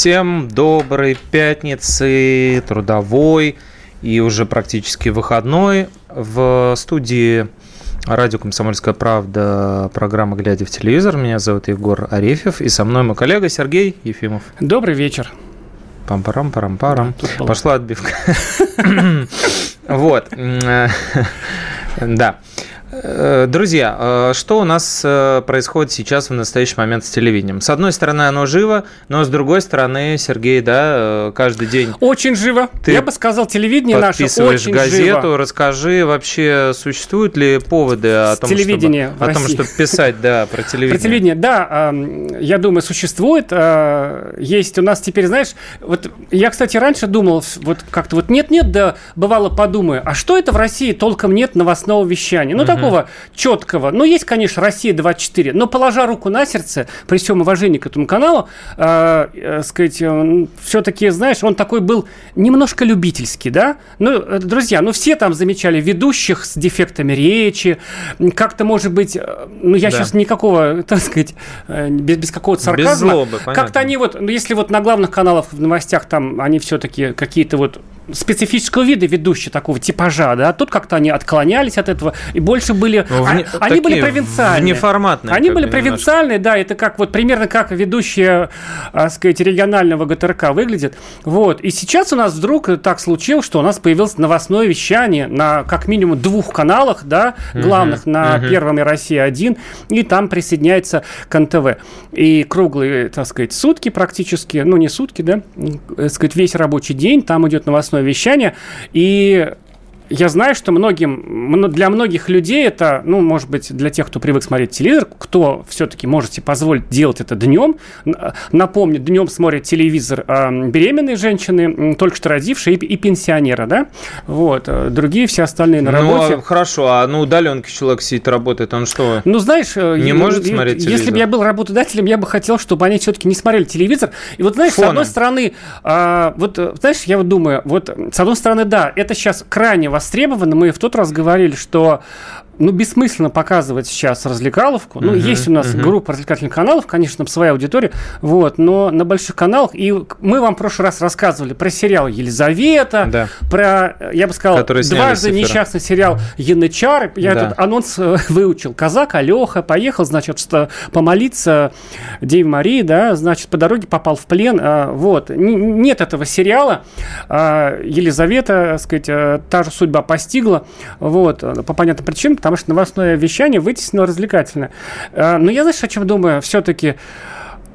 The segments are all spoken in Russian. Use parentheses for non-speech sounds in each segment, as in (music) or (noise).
Всем доброй пятницы, трудовой и уже практически выходной. В студии радио «Комсомольская правда» программа «Глядя в телевизор». Меня зовут Егор Арефьев и со мной мой коллега Сергей Ефимов. Добрый вечер. Пам-парам-парам-парам. Была. Пошла отбивка. (coughs) Вот. (laughs) Да. Э, Друзья, э, что у нас э, происходит сейчас в настоящий момент с телевидением? С одной стороны, оно живо, но с другой стороны, Сергей, да, каждый день Очень живо. Ты Я бы сказал, телевидение наше очень газету, живо. расскажи вообще, существуют ли поводы о том, телевидения чтобы, о том, чтобы писать, да, про телевидение? Про телевидение, да, я думаю, существует. Есть у нас теперь, знаешь, вот я, кстати, раньше думал, вот как-то вот нет-нет, да бывало подумаю, а что это в России толком нет новостного вещания? Ну, такого четкого. Ну, есть, конечно, Россия 24, но положа руку на сердце, при всем уважении к этому каналу, э, э, сказать, все-таки, знаешь, он такой был немножко любительский, да? Ну, э, друзья, ну, все там замечали ведущих с дефектами речи, как-то, может быть, э, ну, я Да. сейчас никакого, (laughs) так сказать, э, без, без какого-то Без сарказма. злобы, понятно. Как-то они вот, ну, если вот на главных каналах в новостях там они все-таки какие-то вот специфического вида ведущие такого типажа, да, тут как-то они отклонялись от этого и больше были, Ну, а- вне- они были провинциальные. внеформатные Они были бы немножко. провинциальные, да, это как вот примерно как ведущие, а, сказать, регионального ГТРК выглядят. Вот. И сейчас у нас вдруг так случилось, что у нас появилось новостное вещание на как минимум двух каналах, да, главных, на мгм. Первом и Россия-1, и там присоединяется к НТВ. И круглые, так сказать, сутки практически, ну не сутки, да, м, э, сказать, весь рабочий день, там идет новостное вещание, и я знаю, что многим, мно- для многих людей это, ну, может быть, для тех, кто привык смотреть телевизор, кто все-таки можете позволить делать это днем. Напомню, днем смотрят телевизор а, беременные женщины, только что родившие, и, пенсионеры, да? Вот. э, Другие все остальные на Ну, работе. а, хорошо, а на удаленке человек сидит, работает, он что? Ну, знаешь, э, Не может смотреть Если телевизор? бы я был работодателем, я бы хотел, чтобы они все-таки не смотрели телевизор. И вот, знаешь, с Фоном. одной стороны, а, вот, э, знаешь, я вот думаю, вот, с одной стороны, да, это сейчас крайне востребовано. Мы в тот раз говорили, что ну, бессмысленно показывать сейчас развлекаловку. Ну, Мгм, есть у нас мгм. группа развлекательных каналов, конечно, там своя аудитория, вот, но на больших каналах, и мы вам в прошлый раз рассказывали про сериал «Елизавета», Да. про, я бы сказал, Который дважды несчастный сериал «Янычар». Я Да. этот анонс э, (laughs) выучил. Казак Алеха поехал, значит, ста- помолиться Деве Марии, да, значит, по дороге попал в плен. а, Вот. Нет этого сериала. А, Елизавета, так сказать, э, та же судьба постигла. Вот. э, По понятным причинам, потому что новостное вещание вытеснило развлекательное. А, Но я, знаешь, о чем думаю? Все-таки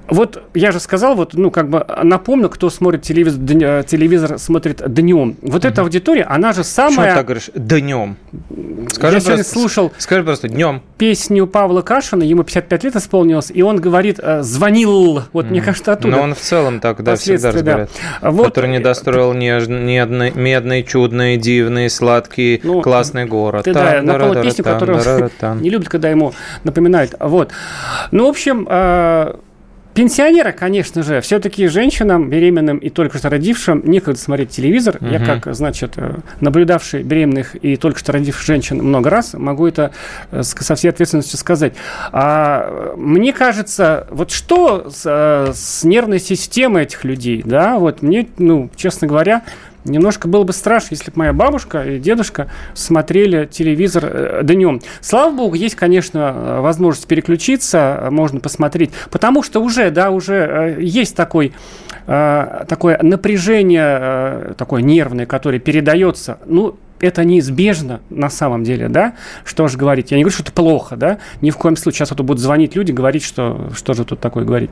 вот я же сказал, вот, ну, как бы напомню, кто смотрит телевизор, дня- телевизор смотрит днем. Вот эта аудитория, она же Почему ты самая... так говоришь? Днем. я Скажи сегодня просто, слушал скажи просто днем. песню Павла Кашина, ему 55 лет исполнилось, и он говорит э, «звонил». Вот мне кажется, оттуда. Но он в целом так, да, всегда последствия, да. Вот, Который не достроил неж- медный, медный, чудный, дивный, сладкий, Ну, классный город. Ты, да, напомнил песню, которую (laughs) не любит, когда ему напоминают. Вот. Ну, в общем, э, Пенсионеры, конечно же, все-таки женщинам, беременным и только что родившим, некогда смотреть телевизор. Я Мгм. как, значит, э, наблюдавший беременных и только что родивших женщин много раз, могу это э, со всей ответственностью сказать. А, э, мне кажется, вот что с, с нервной системой этих людей, да, вот мне, ну, честно говоря, Немножко было бы страшно, если бы моя бабушка и дедушка смотрели телевизор днем. Слава богу, есть, конечно, э, возможность переключиться, э, можно посмотреть, потому что уже, да, уже э, есть такой, э, такое напряжение, э, такое нервное, которое передается, ну, это неизбежно на самом деле, да? Что же говорить? Я не говорю, что это плохо, да? Ни в коем случае. Сейчас вот будут звонить люди, говорить, что что же тут такое говорить.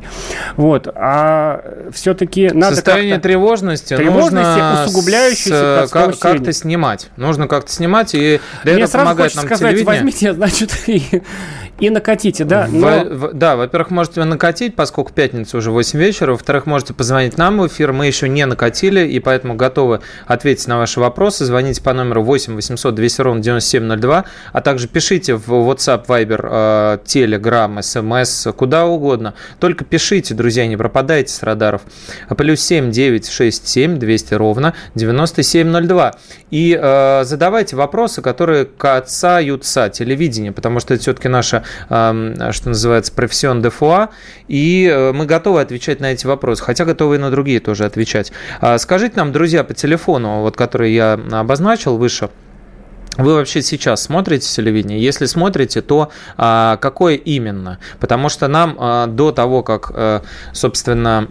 Вот. А все-таки надо Состояние тревожности, Тревожности, нужно усугубляющейся с- отскому как- как-то снимать. Нужно как-то снимать, и для Мне этого сразу помогает нам сказать, телевидение. возьмите, (laughs) значит, и, и накатите, да? Но... Во- да, во-первых, можете накатить, поскольку пятница уже 8 вечера. Во-вторых, можете позвонить нам в эфир. Мы еще не накатили, и поэтому готовы ответить на ваши вопросы. Звоните по номеру 8 800 200 ровно 9702, а также пишите в WhatsApp, Viber, э, Telegram, SMS, куда угодно. Только пишите, друзья, не пропадайте с радаров. Плюс 7 967 200 ровно 9702. И э, задавайте вопросы, которые касаются телевидения, потому что это все-таки наша, что называется, профессион де фуа, и э, мы готовы отвечать на эти вопросы, хотя готовы и на другие тоже отвечать. А скажите нам, друзья, по телефону, вот который я обозначил выше, вы вообще сейчас смотрите телевидение? Если смотрите, то а, какое именно? Потому что нам а, до того, как, а, собственно,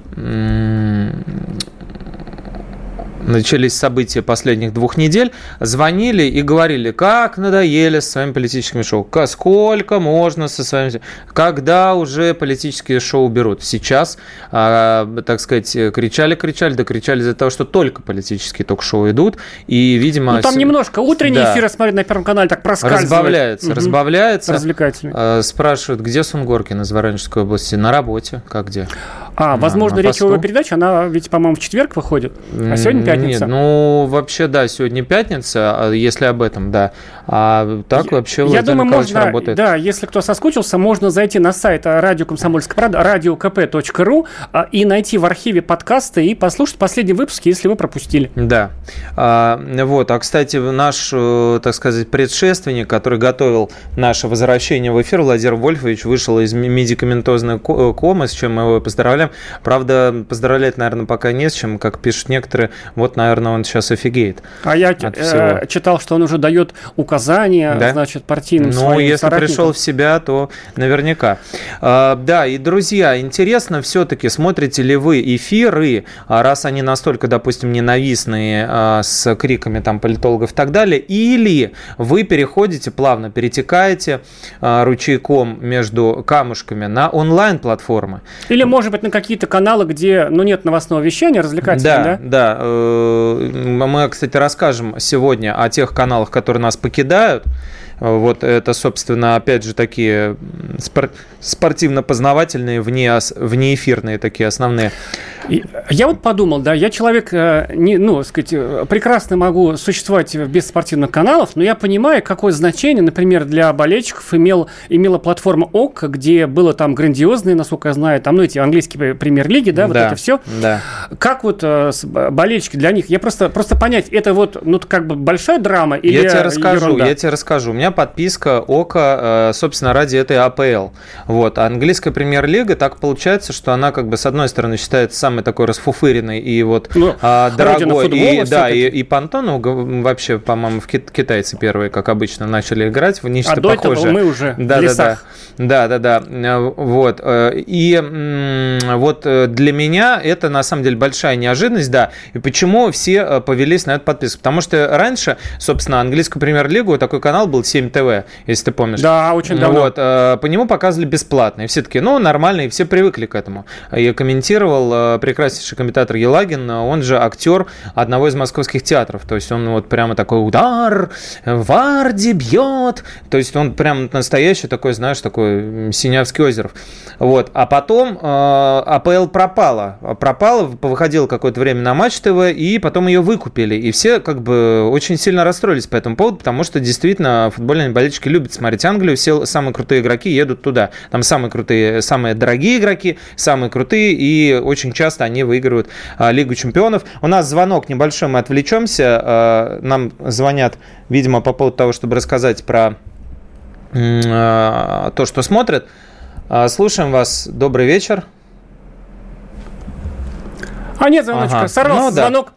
начались события последних двух недель, звонили и говорили, как надоели с своими политическими шоу, сколько можно со своими... Когда уже политические шоу берут? Сейчас, а, так сказать, кричали-кричали, да кричали из-за того, что только политические ток-шоу идут, и, видимо... Ну, там с- немножко утренние Да. эфиры смотреть на Первом канале так проскальзывает. Разбавляется, Мгм. разбавляется. Развлекательный. Э, Спрашивают, где Сунгоркин из Воронежской области? На работе. Как где? А, возможно, на речь о его посту. передаче, она ведь, по-моему, в четверг выходит, а сегодня пятница. Нет, ну, вообще, да, сегодня пятница, а если об этом, да. А так вообще Я Владимир думаю, Николаевич можно, работает. да, если кто соскучился, можно зайти на сайт радио Комсомольская правда, radiokp.ru а, и найти в архиве подкасты и послушать последние выпуски, если вы пропустили. Да. А, вот. А, кстати, наш, э, так сказать, предшественник, который готовил наше возвращение в эфир, Владимир Вольфович, вышел из ме- медикаментозной э, комы, с чем мы его и поздравляем. Правда, поздравлять, наверное, пока не с чем. Как пишут некоторые, вот, наверное, он сейчас офигеет. А я э, читал, что он уже дает указания, Да? значит, партийным Ну, если пришел в себя, то наверняка. А, да, и, друзья, интересно все-таки, смотрите ли вы эфиры, а, раз они настолько, допустим, ненавистные, а, с криками там политологов и так далее, или вы переходите плавно, перетекаете а, ручейком между камушками на онлайн-платформы. Или, может быть, на какие-то каналы, где, ну, нет новостного вещания, развлекательного, Да, да? да. э, Мы, кстати, расскажем сегодня о тех каналах, которые нас покидают. Вот это, собственно, опять же, такие спор- спортивно-познавательные, вне, внеэфирные такие основные. Я вот подумал, да, я человек, э, не, ну, сказать, э, прекрасно могу существовать без спортивных каналов, но я понимаю, какое значение, например, для болельщиков имел, имела платформа ОК, где было там грандиозные, насколько я знаю, там, ну, эти английские премьер-лиги, да, вот это все. Да. Как вот э, болельщики для них, я просто, просто понять, это вот, ну, как бы большая драма или я тебе расскажу, ерунда? я тебе расскажу. У меня подписка ОКО, э, собственно, ради этой АПЛ. Вот. А английская премьер-лига, так получается, что она, как бы, с одной стороны, считается самой такой расфуфыренной и вот Ну, а, дорогой. футбола И, да, и, и понтон, ну, г- вообще, по-моему, в кит- китайцы первые, как обычно, начали играть в нечто А похожее. мы уже в да, да, да. лесах. Да, да, да. Э, Вот. э, И вот э, для меня это на самом деле большая неожиданность, да. И почему все повелись на эту подписку? Потому что раньше, собственно, английскую премьер-лигу такой канал был 7 ТВ, если ты помнишь. Да, очень давно. Вот, по нему показывали бесплатно. И все таки ну, нормально, и все привыкли к этому. И комментировал прекраснейший комментатор Елагин, он же актер одного из московских театров. То есть он вот прямо такой удар, Варди бьет. То есть он прям настоящий такой, знаешь, такой Синявский Озеров. Вот. А потом э, АПЛ пропала. Пропала, выходила какое-то время на Матч ТВ, и потом ее выкупили. И все как бы очень сильно расстроились по этому поводу, потому что действительно футбольные болельщики любят смотреть Англию, все самые крутые игроки едут туда. Там самые крутые, самые дорогие игроки, самые крутые, и очень часто они выигрывают а, Лигу чемпионов. У нас звонок небольшой, мы отвлечемся. А, нам звонят, видимо, по поводу того, чтобы рассказать про а, то, что смотрят. Слушаем вас. Добрый вечер. А нет звоночка, Ага. сорвался Ну да. звонок.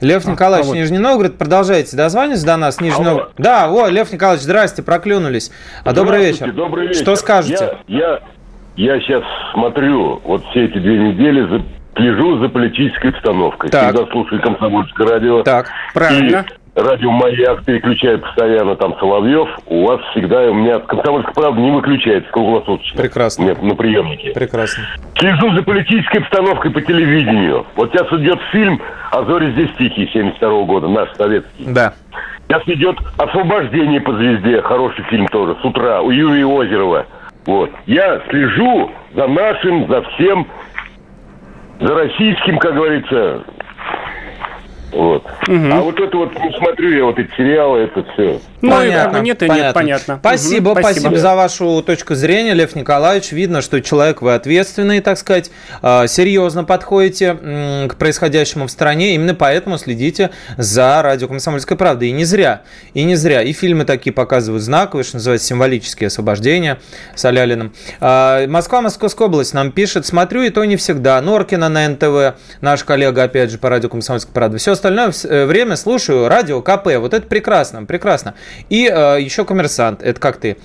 Лев Николаевич, а вот. Нижний Новгород, продолжайте дозваниваться до нас, Нижний. Новгород. Да, о, Лев Николаевич, здрасте, проклюнулись. А, добрый вечер. Добрый вечер. Что скажете? Я, я, я сейчас смотрю, вот все эти две недели за, слежу за политической обстановкой. Так. Всегда слушаю комсомольское радио. Так, Правильно. И радио «Маяк» переключает постоянно там Соловьев. У вас всегда, у меня комсомольская правда не выключается круглосуточно. Прекрасно. Нет, на приемнике. прекрасно. Слежу за политической обстановкой по телевидению. Вот сейчас идет фильм «А зори здесь тихие» 72 года, наш советский. Да. Сейчас идет «Освобождение по звезде», хороший фильм тоже, с утра, у Юрия Озерова. Вот. Я слежу за нашим, за всем, за российским, как говорится. Вот. А вот это вот, не смотрю я вот эти сериалы, это все. Ну, и как бы нет и нет, понятно. Спасибо, Мгм, спасибо, за вашу точку зрения, Лев Николаевич. Видно, что человек вы ответственный, так сказать, э, серьезно подходите к происходящему в стране. Именно поэтому следите за радио «Комсомольская правда». И не зря, и не зря. И фильмы такие показывают знаковые, что называется, символические освобождения с Алялиным. А, Москва, Московская область нам пишет, смотрю, и то не всегда. Норкина на НТВ, наш коллега, опять же, по радио «Комсомольская правда». Все остальное вс- э, время слушаю радио КП. Вот это прекрасно, прекрасно. И э, еще коммерсант. Это как ты?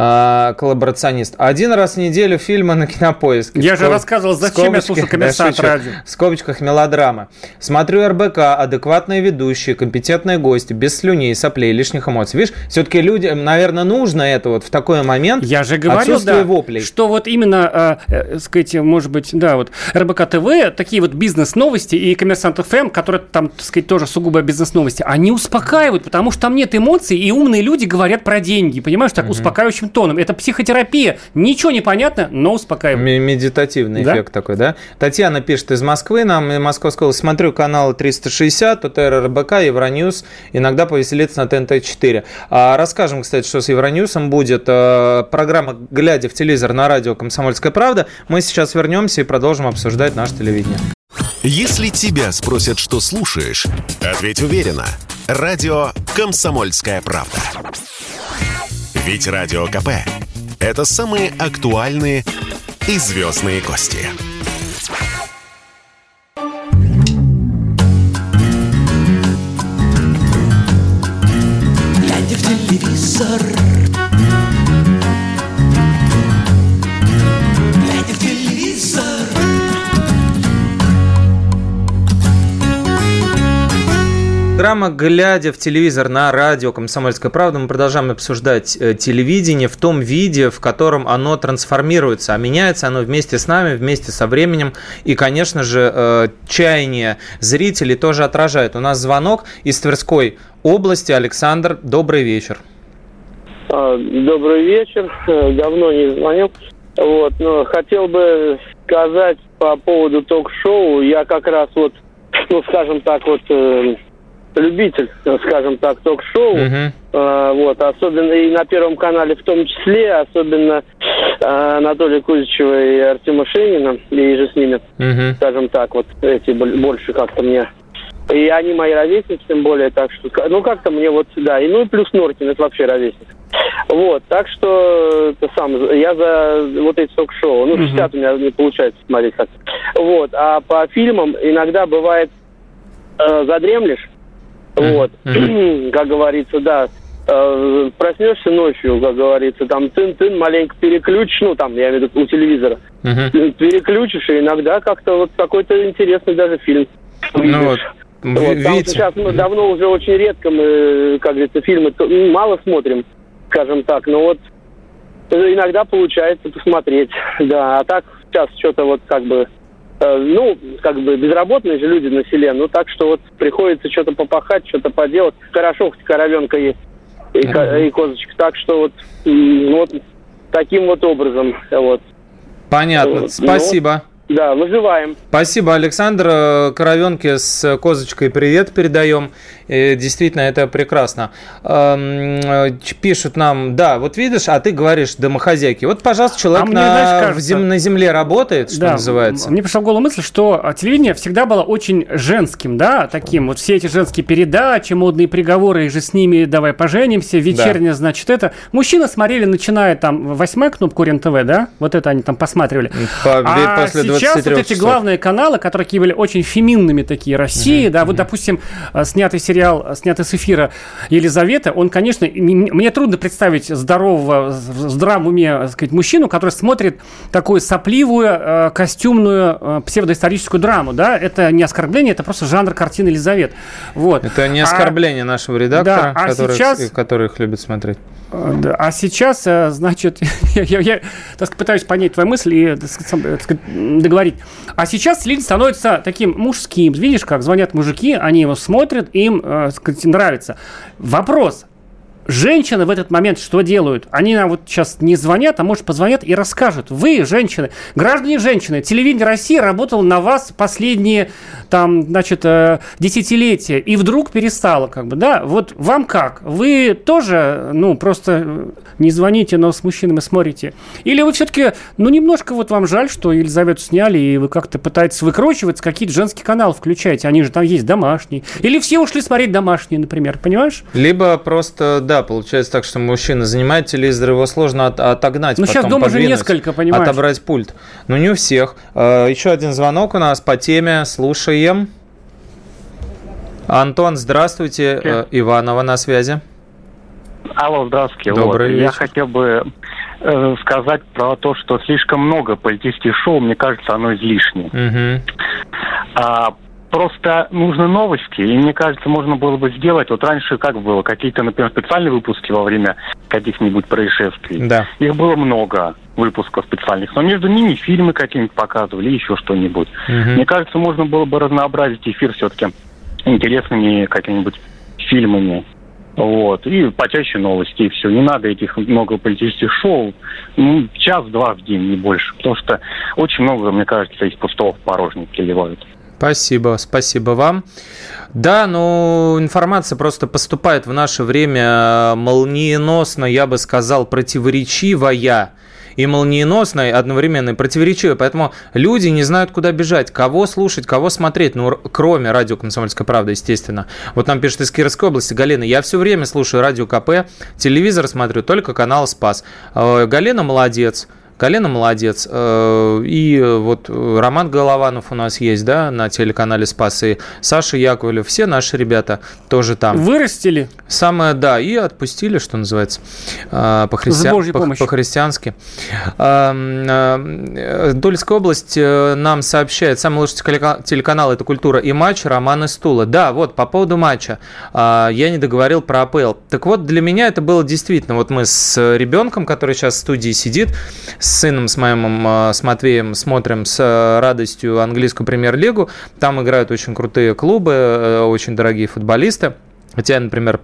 А, коллаборационист. Один раз в неделю фильмы на кинопоиске. Я В же скоб- рассказывал, зачем я слушаю (laughs) «Коммерсант» радио. В скобочках мелодрама. Смотрю РБК, адекватные ведущие, компетентные гости, без слюней, соплей, лишних эмоций. Видишь, все-таки людям, наверное, нужно это вот в такой момент. Я же говорил, да, воплей. что вот именно, э, э, сказать, может быть, да, вот РБК ТВ, такие вот бизнес-новости и Коммерсант ФМ, которые там, так сказать, тоже сугубо бизнес-новости, они успокаивают, потому что там нет эмоций, и умные люди говорят про деньги, понимаешь, так успокаивающим тоном. Это психотерапия. Ничего не понятно, но успокаивает. Медитативный Да? эффект такой, да? Татьяна пишет из Москвы нам, и Московская область. Смотрю каналы 360, ОТР, РБК, Евроньюз, иногда повеселиться на ТНТ-4. А расскажем, кстати, что с Евроньюзом будет. Э, Программа «Глядя в телевизор» на радио «Комсомольская правда». Мы сейчас вернемся и продолжим обсуждать наше телевидение. Если тебя спросят, что слушаешь, ответь уверенно. Радио «Комсомольская правда». Ведь Радио КП – это самые актуальные и звездные гости. глядя в телевизор. Программа «Глядя в телевизор» на радио «Комсомольская правда» мы продолжаем обсуждать э, телевидение в том виде, в котором оно трансформируется, а меняется оно вместе с нами, вместе со временем. И, конечно же, э, чаяние зрителей тоже отражает. У нас звонок из Тверской области. Александр, добрый вечер. А, Добрый вечер. Э, Давно не звонил. Вот, но хотел бы сказать по поводу ток-шоу. Я как раз вот, ну, скажем так, вот э, любитель, э, скажем так, ток-шоу. Мгм. А, вот, особенно и на Первом канале в том числе, особенно а, Анатолия Кузичева и Артема Шенина, и же с ними, Мгм. скажем так, вот эти бол- больше как-то мне. И они мои ровесники, тем более, так что, ну, как-то мне вот, да, и ну, и плюс Норкин, это вообще ровесник. Вот, так что, это сам, я за вот эти ток-шоу, ну, 60 у меня не получается смотреть как Вот, а по фильмам иногда бывает э, задремлешь, вот, (clears throat) как говорится, да, э, проснешься ночью, как говорится, там тын-тын, маленько переключишь, ну, там, я имею в виду, у телевизора, переключишь, и иногда как-то вот какой-то интересный даже фильм Ну вот, Вот, видите? сейчас мы давно уже очень редко мы, как говорится, фильмы ну, мало смотрим, скажем так, но вот э, иногда получается посмотреть, да, а так сейчас что-то вот как бы, ну, как бы безработные же люди на селе, ну так что вот приходится что-то попахать, что-то поделать. Хорошо, хоть коровенка есть и, Мгм. и козочка, так что вот, м, вот таким вот образом, вот, Понятно, Ну, спасибо. да, выживаем. Спасибо, Александр. Э, Коровенке с козочкой привет передаем. Действительно, это прекрасно. Эм, Пишут нам, да, вот видишь, а ты говоришь домохозяйки. Вот, пожалуйста, человек А мне, на, знаешь, кажется- зем- на земле работает, что Да, называется. Мне пришла в голову мысль, что а, телевидение всегда было очень женским, да, таким. Вот все эти женские передачи, модные приговоры, и же с ними давай поженимся, вечерняя, значит, это. Мужчины смотрели, начиная там восьмая кнопку РЕН-ТВ, да, вот это они там посматривали. По- А сейчас 23 вот эти часов. главные каналы, которые такие были очень феминными такие, России, да, вот, допустим, э, снятый сериал, э, снятый с эфира Елизавета, он, конечно, мне трудно представить здорового, в здравом уме, так сказать, мужчину, который смотрит такую сопливую, э, костюмную, э, псевдоисторическую драму, да, это не оскорбление, это просто жанр картины Елизавет, вот. Это не А- оскорбление нашего редактора, Да, а который, сейчас- который их любит смотреть. Э, да, А сейчас, э, значит, (laughs) я, я- я, так сказать, пытаюсь понять твою мысль и так сказать, договорить. А сейчас телевидение становится таким мужским. Видишь, как звонят мужики, они его смотрят, им э, нравится. Вопрос, Женщины в этот момент что делают? Они нам вот сейчас не звонят, а может позвонят и расскажут. Вы, женщины, граждане женщины, телевидение России работало на вас последние там, значит, э, десятилетия и вдруг перестало как бы, да? Вот вам как? Вы тоже, ну, просто не звоните, но с мужчинами смотрите? Или вы все-таки, ну, немножко вот вам жаль, что Елизавету сняли, и вы как-то пытаетесь выкручиваться, какие-то женские каналы включаете, они же там есть домашние. Или все ушли смотреть домашние, например, понимаешь? Либо просто, да, получается так, что мужчина занимает телевизор, его сложно от, отогнать. Ну, сейчас дома же подвинуть, несколько, понимаешь? Отобрать пульт. Но не у всех. Э, Еще один звонок у нас по теме. Слушаем. Антон, здравствуйте. Э, Иванова на связи. Алло, здравствуйте. Добрый вот. Я вечер. хотел бы э, сказать про то, что слишком много политических шоу, мне кажется, оно излишнее. Мгм. А, просто нужны новости, и мне кажется, можно было бы сделать, вот раньше как было, какие-то, например, специальные выпуски во время каких-нибудь происшествий. Да. Их было много выпусков специальных, но между ними фильмы какие-нибудь показывали, еще что-нибудь. Мгм. Мне кажется, можно было бы разнообразить эфир все-таки интересными какими-нибудь фильмами. Вот. И почаще новости, и все. Не надо этих много политических шоу. Ну, час-два в день, не больше. Потому что очень много, мне кажется, из пустого в порожнее переливают. Спасибо, спасибо вам. Да, ну, информация просто поступает в наше время э, молниеносно, я бы сказал, противоречивая и молниеносной одновременно и противоречивой. Поэтому люди не знают, куда бежать, кого слушать, кого смотреть. Ну, кроме радио «Комсомольская правда», естественно. Вот нам пишет из Кировской области Галина. Я все время слушаю радио КП, телевизор смотрю, только канал «Спас». Э, Галина молодец. Галина молодец. Э, И вот э, Роман Голованов у нас есть, да, на телеканале «Спас», и Саша Яковлев. Все наши ребята тоже там. Вырастили. Самое, да, и отпустили, что называется, по-христиан- Божьей по- по-христиански. А, Дольская область э, нам сообщает, самый лучший телека- телеканал – это «Культура и матч», Роман Стула. Да, вот, по поводу матча. А, Я не договорил про АПЛ. Так вот, для меня это было действительно, вот мы с ребенком, который сейчас в студии сидит, с сыном, с моим, э, с Матвеем смотрим с э, радостью английскую премьер-лигу. Там играют очень крутые клубы, э, очень дорогие футболисты. Хотя например,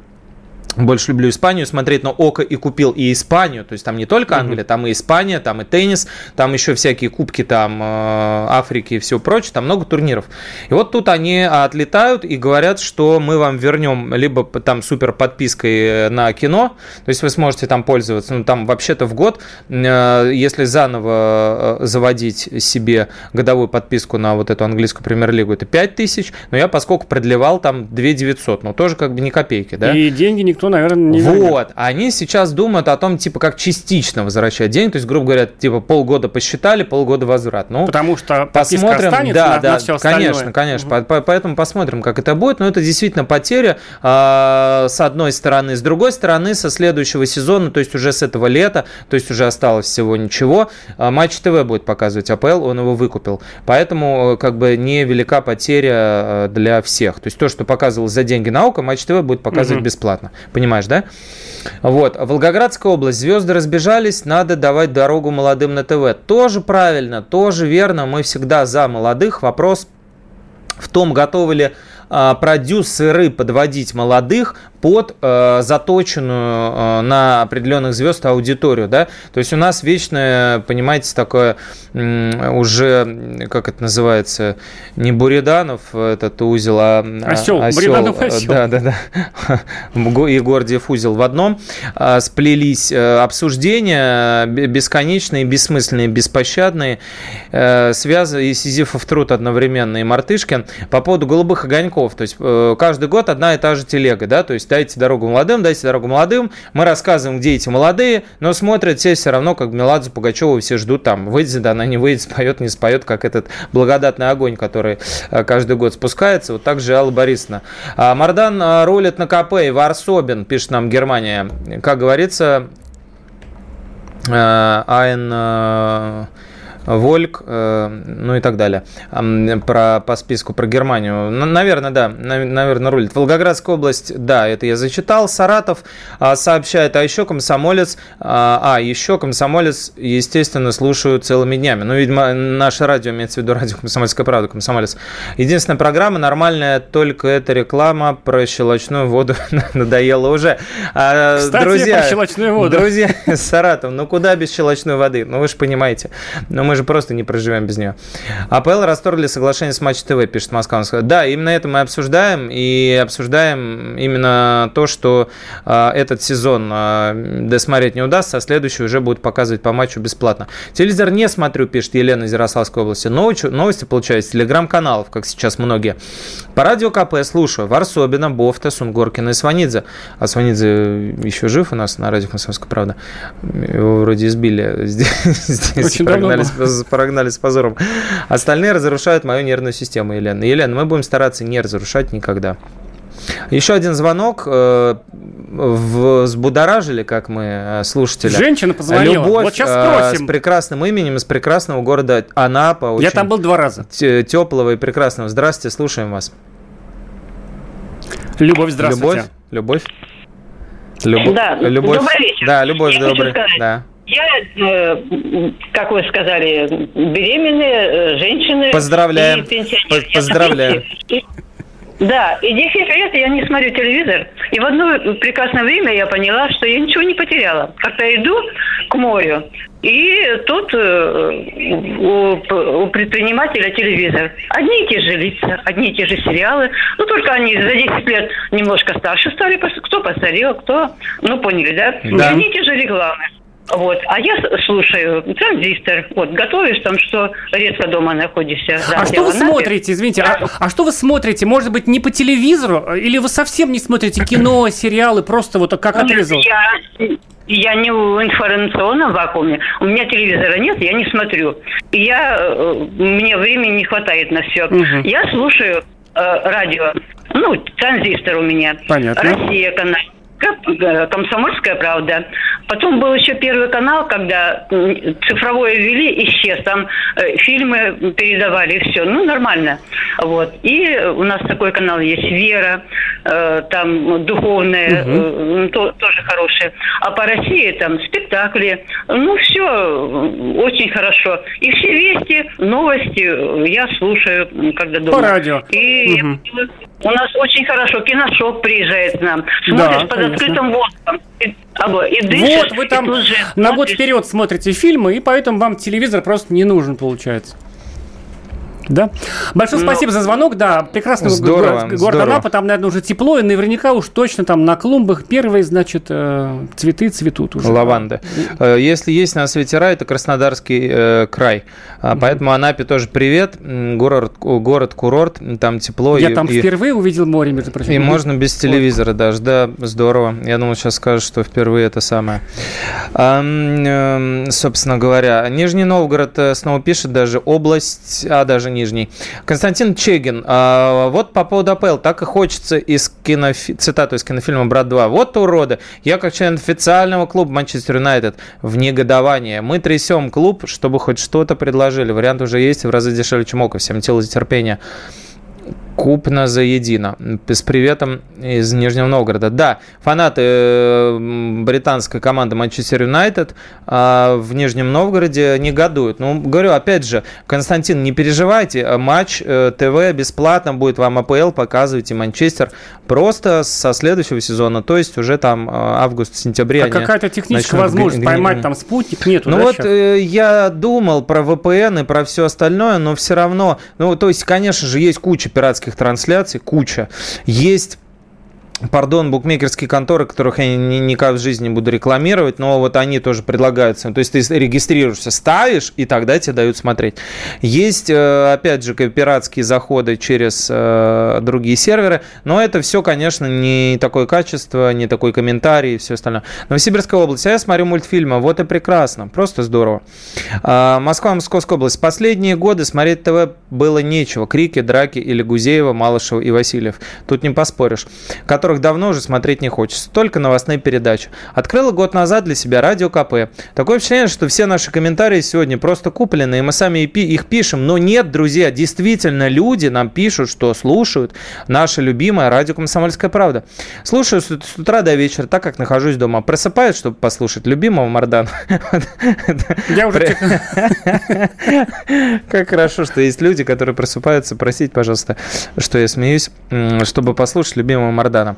больше люблю Испанию смотреть, но Око и купил и Испанию, то есть там не только Англия, там и Испания, там и теннис, там еще всякие кубки там э, Африки и все прочее, там много турниров. И вот тут они отлетают и говорят, что мы вам вернем либо там супер подпиской э, на кино, то есть вы сможете там пользоваться, ну там вообще-то в год, э, если заново заводить себе годовую подписку на вот эту английскую премьер-лигу, это 5 тысяч, но я поскольку продлевал там 2 900, ну тоже как бы не копейки, да? И деньги никто, наверное, не вернет. Вот, они сейчас думают о том, типа, как частично возвращать деньги, то есть, грубо говоря, типа, полгода посчитали, полгода возврат. Ну, Потому что посмотрим, останется да, на, да, на все остальное. конечно, конечно, По- по- поэтому посмотрим, как это будет, но это действительно потеря, а, с одной стороны, с другой стороны, со следующего сезона, то есть уже с этого лета, то есть уже осталось всего ничего, а, Матч ТВ будет показывать АПЛ, он его выкупил, поэтому, э, как бы, невелика потеря э, для всех, то есть то, что показывалось за деньги на око, Матч ТВ будет показывать Мгм. бесплатно, понимаешь, да? Вот, Волгоградская область, звезды разбежались, надо давать дорогу молодым на ТВ. Тоже правильно, тоже верно, мы всегда за молодых. Вопрос в том, готовы ли а, продюсеры подводить молодых под э, заточенную э, на определенных звезд аудиторию, да, то есть у нас вечное, понимаете, такое м, уже, как это называется, не Буриданов этот узел, а а, Осёл, осёл. Буриданов осёл. Да, да, да. (laughs) И Гордиев узел в одном а, сплелись э, обсуждения б- бесконечные, бессмысленные, беспощадные, э, связаны и Сизифов труд одновременно, и Мартышкин по поводу голубых огоньков. То есть э, каждый год одна и та же телега, да, то есть дайте дорогу молодым, дайте дорогу молодым, мы рассказываем, где эти молодые, но смотрят все все равно, как Меладзе Пугачеву все ждут там, выйдет она, не выйдет, споет, не споет, как этот благодатный огонь, который э, каждый год спускается, вот так же Алла Борисовна. А Мардан э, рулит на КП, и Варсобин, пишет нам Германия, как говорится, э, Айн... Вольк, э, ну и так далее. Про, по списку про Германию. Наверное, да, наверное, рулит. Волгоградская область, да, это я зачитал. Саратов а, сообщает, а еще комсомолец, а, а, еще комсомолец, естественно, слушают целыми днями. Ну, видимо, наше радио, имеется в виду радио «Комсомольская правда», комсомолец. Единственная программа нормальная, только это реклама про щелочную воду (laughs) надоело уже. А, Кстати, друзья, про щелочную воду. Друзья, Саратов, ну куда без щелочной воды? Ну вы же понимаете. Но мы же просто не проживем без нее. АПЛ расторгли соглашение с Матч ТВ, пишет Москва. Да, именно это мы обсуждаем. И обсуждаем именно то, что э, этот сезон э, досмотреть не удастся, а следующий уже будет показывать по матчу бесплатно. Телевизор не смотрю, пишет Елена из Ярославской области. Новости, новости получают с телеграм-каналов, как сейчас многие. По радио КП слушаю. Варсобина, Бофта, Сунгоркина и Сванидзе. А Сванидзе еще жив у нас на радио «Комсомольская правда». Его вроде избили (laughs) здесь, здесь прогнали, с, прогнали с позором. Остальные разрушают мою нервную систему, Елена. Елена, мы будем стараться не разрушать никогда. Еще один звонок. Э, взбудоражили, как мы, э, слушатели. Женщина позвонила. Любовь вот сейчас э, спросим. с прекрасным именем из прекрасного города Анапа. Я там был два раза. Теплого и прекрасного. Здравствуйте, слушаем вас. Любовь, здравствуйте. Любовь, Любовь. Любовь. Да, любовь. добрый вечер. Да, любовь, Я добрый. Да. Я, э, как вы сказали, беременная э, женщина. Поздравляем. Поздравляем. Да, и 10 лет я не смотрю телевизор. И в одно прекрасное время я поняла, что я ничего не потеряла. Как-то иду к морю, и тут э, у, у предпринимателя телевизор. Одни и те же лица, одни и те же сериалы. Ну, только они за 10 лет немножко старше стали. Кто постарел, кто... Ну, поняли, да? да. Одни и те же рекламы. Вот. А я слушаю транзистор. Вот, готовишь там, что редко дома находишься. Да, а что вы смотрите, извините, а, а что вы смотрите? Может быть, не по телевизору? Или вы совсем не смотрите кино, (clears throat) сериалы, просто вот как отрезал? Я, я не в информационном вакууме. У меня телевизора нет, я не смотрю. Я, э, мне времени не хватает на все. Угу. Я слушаю э, радио. Ну, транзистор у меня. Понятно. Россия канал. Комсомольская правда. Потом был еще первый канал, когда цифровое ввели, исчез. Там э, фильмы передавали, все. Ну, нормально. Вот. И у нас такой канал есть «Вера», э, там духовная, угу. то, тоже хорошая. А по России там спектакли. Ну, все очень хорошо. И все вести, новости я слушаю, когда дома. По радио. И угу. у нас очень хорошо. Киношоп приезжает к нам. Смотришь да, под конечно. открытым воздухом. И, и дышишь, вот вы там на год вперед смотрите фильмы, и поэтому вам телевизор просто не нужен, получается. Да. Большое. Ну, спасибо за звонок. Да, прекрасный здорово, город, город Анапа. Там, наверное, уже тепло, и наверняка уж точно там на клумбах первые, значит, э, цветы цветут уже. Лаванды. Э, если есть на свете рай, это Краснодарский э, край. Mm-hmm. Поэтому Анапе тоже привет. Город, город курорт, там тепло. Я и, там и, впервые увидел море, между прочим. И можно без телевизора вот. даже, да, здорово. Я думал, сейчас скажешь, что впервые это самое. А, э, собственно говоря, Нижний Новгород снова пишет даже область, а даже Нижний. Константин Чегин. А, вот по поводу АПЛ. Так и хочется из кинофи... цитату из кинофильма «Брат 2». Вот уроды. Я как член официального клуба Манчестер Юнайтед в негодовании. Мы трясем клуб, чтобы хоть что-то предложили. Вариант уже есть в разы дешевле, чем око. Всем тело терпения купно заедино. С приветом из Нижнего Новгорода. Да, фанаты э, британской команды Манчестер Юнайтед а, в Нижнем Новгороде негодуют. Ну, говорю, опять же, Константин, не переживайте, матч э, ТВ бесплатно будет вам АПЛ, показывайте Манчестер просто со следующего сезона, то есть уже там э, август-сентябре. А какая-то техническая возможность поймать там спутник нету, Ну да, вот я думал про VPN и про все остальное, но все равно, ну, то есть, конечно же, есть куча пиратских трансляций, куча. Есть пардон, букмекерские конторы, которых я ни, никак в жизни не буду рекламировать, но вот они тоже предлагаются. То есть ты регистрируешься, ставишь, и тогда тебе дают смотреть. Есть, э, опять же, пиратские заходы через э, другие серверы, но это все, конечно, не такое качество, не такой комментарий и все остальное. Новосибирская область. А я смотрю мультфильмы, вот и прекрасно, просто здорово. А, Москва, Московская область. Последние годы смотреть ТВ было нечего. Крики, драки или Гузеева, Малышева и Васильев. Тут не поспоришь которых давно уже смотреть не хочется. Только новостные передачи. Открыла год назад для себя радио КП. Такое впечатление, что все наши комментарии сегодня просто куплены, и мы сами их пишем. Но нет, друзья, действительно, люди нам пишут, что слушают наше любимое радио «Комсомольская правда». Слушаю с утра до вечера, так как нахожусь дома. Просыпаюсь, чтобы послушать любимого Мардана. Я уже... Как хорошо, что есть люди, которые просыпаются. Простите, пожалуйста, что я смеюсь, чтобы послушать любимого Мардана.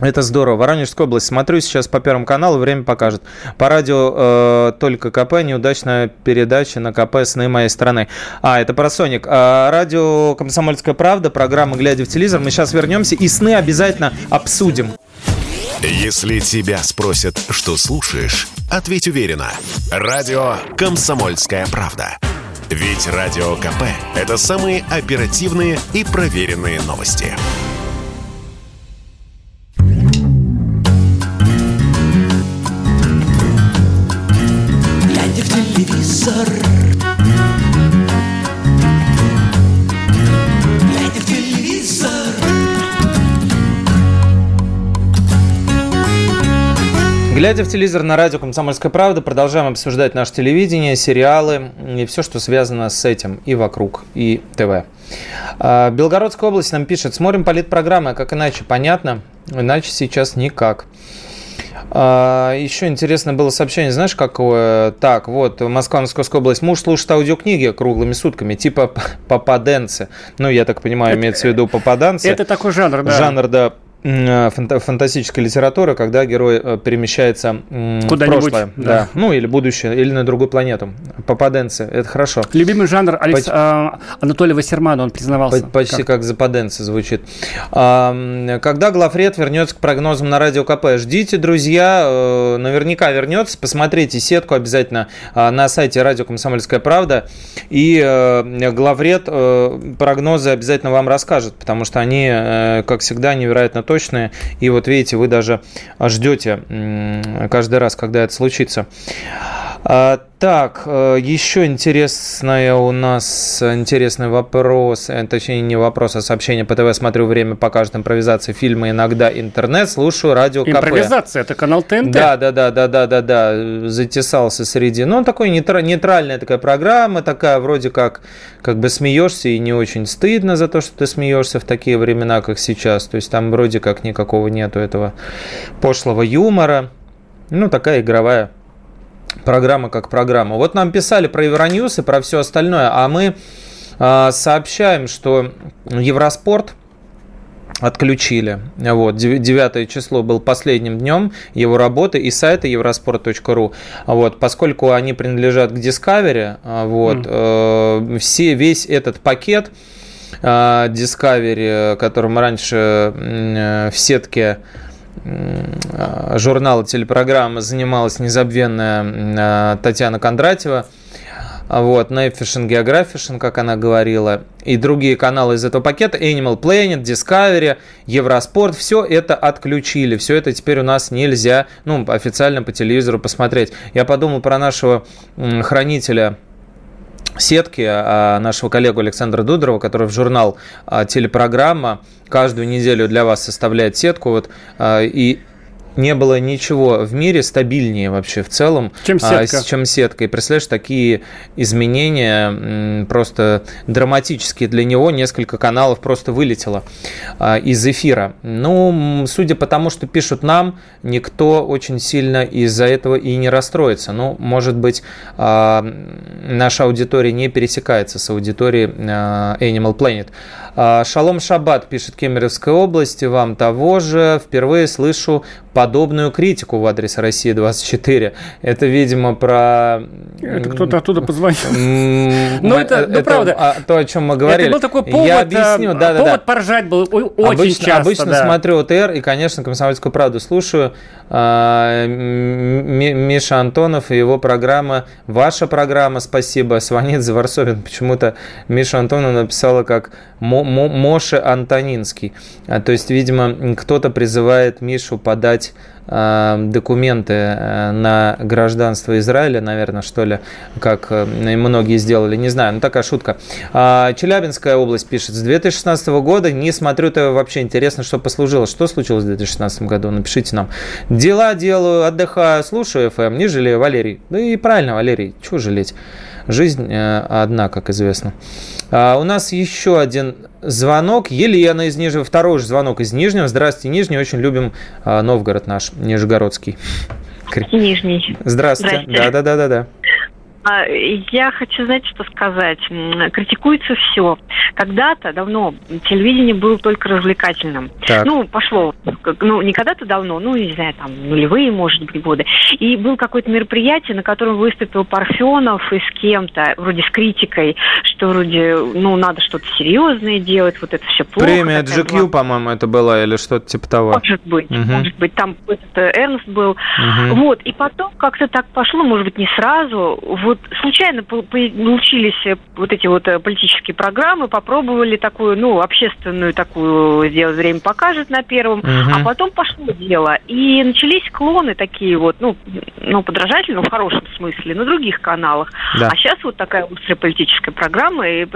Это здорово. Воронежская область. Смотрю сейчас по Первому каналу, время покажет. По радио э, только КП, неудачная передача на КП «Сны моей страны». А, это про Соник. А, радио «Комсомольская правда», программа «Глядя в телевизор». Мы сейчас вернемся и сны обязательно обсудим. Если тебя спросят, что слушаешь, ответь уверенно. Радио «Комсомольская правда». Ведь Радио КП – это самые оперативные и проверенные новости. Глядя в телевизор на радио «Комсомольская правда», продолжаем обсуждать наше телевидение, сериалы и все, что связано с этим и вокруг, и ТВ. А, Белгородская область нам пишет, смотрим политпрограммы, как иначе, понятно, иначе сейчас никак. А, Еще интересное было сообщение, знаешь, какое? Так, вот, Москва, Московская область. Муж слушает аудиокниги круглыми сутками, типа попаденцы. Ну, я так понимаю, имеется в виду попаданцы. Это такой жанр, да. Жанр, да, Э, фанта- фантастическая литература, когда герой э, перемещается Куда-нибудь, прошлое, да. да. ну или будущее, или на другую планету. Попаденцы, это хорошо. Любимый жанр Алекс, Поч- а, Анатолия Вассермана, он признавался. По- Почти как, западенцы звучит. А, Когда главред вернется к прогнозам на радио КП? Ждите, друзья, э, наверняка вернется. Посмотрите сетку обязательно а, на сайте радио «Комсомольская правда». И главред прогнозы обязательно вам расскажет, потому что они, как всегда, невероятно точные. И вот видите, вы даже ждете каждый раз, когда это случится. Так, э, еще интересная у нас интересный вопрос, э, точнее не вопрос, а сообщение по ТВ. Смотрю время покажет импровизации, фильмы, иногда интернет, слушаю радио КП. Импровизация, это канал ТНТ. Да, да, да, да, да, да, да, затесался среди. Ну, он такой нейтра- нейтральная такая программа, такая вроде как, как бы смеешься и не очень стыдно за то, что ты смеешься в такие времена, как сейчас. То есть там вроде как никакого нету этого пошлого юмора. Ну, такая игровая программа как программа. Вот нам писали про Евроньюз и про все остальное, а мы э, сообщаем, что Евроспорт отключили. Вот, 9 число был последним днем его работы и сайта eurosport.ru. Вот, поскольку они принадлежат к Discovery, а, вот, э, все, весь этот пакет э, Discovery, которым раньше э, в сетке м, журнала телепрограммы занималась незабвенная э, Татьяна Кондратьева. А Вот, Nefishing, Geographishing, как она говорила, и другие каналы из этого пакета, Animal Planet, Discovery, Евроспорт, все это отключили, все это теперь у нас нельзя, ну, официально по телевизору посмотреть. Я подумал про нашего хранителя сетки а, нашего коллегу Александра Дудорова, который в журнал а, телепрограмма каждую неделю для вас составляет сетку. Вот, а, и не было ничего в мире стабильнее вообще в целом, Чем а, сетка. с- чем сетка. И представляешь, такие изменения просто драматические для него. Несколько каналов просто вылетело а, из эфира. Ну, судя по тому, что пишут нам, никто очень сильно из-за этого и не расстроится. Ну, может быть, а, наша аудитория не пересекается с аудиторией а, Animal Planet. А, Шалом Шаббат пишет Кемеровской области, вам того же. Впервые слышу подобную критику в адрес России 24. Это, видимо, про... Это кто-то оттуда позвонил. М, Ну, это- ну, правда. То, о чем мы говорили. Это был такой повод, Я объясню, да, да, повод поржать был очень часто. обычно смотрю ОТР и, конечно, «Комсомольскую правду» слушаю. А, Миша Антонов и его программа «Ваша программа», спасибо. Сванидзе Варсовин почему-то Миша Антонов написала как Моше Антонинский. А, То есть, видимо, кто-то призывает Мишу подать э, документы э, на гражданство Израиля, наверное, что ли, как э, многие сделали, не знаю, ну такая шутка. А, Челябинская область пишет, с 2016 года не смотрю, это вообще интересно, что послужило. Что случилось в 2016 году? Напишите нам. Дела делаю, отдыхаю, слушаю FM, не жалею, Валерий. Ну и правильно, Валерий, чего жалеть? Жизнь одна, как известно. А у нас еще один звонок. Елена из Нижнего. Второй же звонок из Нижнего. Здравствуйте, Нижний. Очень любим а, Новгород наш, Нижегородский. Нижний. Здравствуйте. Да, да, да, да, да. А, я хочу, знаете, что сказать. Критикуется все. Когда-то давно телевидение было только развлекательным. Так. Ну, пошло, ну, не когда-то давно, ну, не знаю, там, нулевые, может быть, годы. И было какое-то мероприятие, на котором выступил Парфенов и с кем-то, вроде с критикой, что вроде, ну, надо что-то серьезное делать, вот это все плохо. Премия GQ, была. по-моему, это была, или что-то типа того. Может быть, угу. может быть, там этот э, Эрнст был. Угу. Вот, и потом как-то так пошло, может быть, не сразу, вот вот случайно получились э, вот эти вот э, политические программы, попробовали такую, ну, общественную такую сделать «Время покажет» на первом, угу. а потом пошло дело. И начались клоны такие вот, ну, ну, подражательно, в хорошем смысле, на других каналах. Да. А сейчас вот такая острая политическая программа, и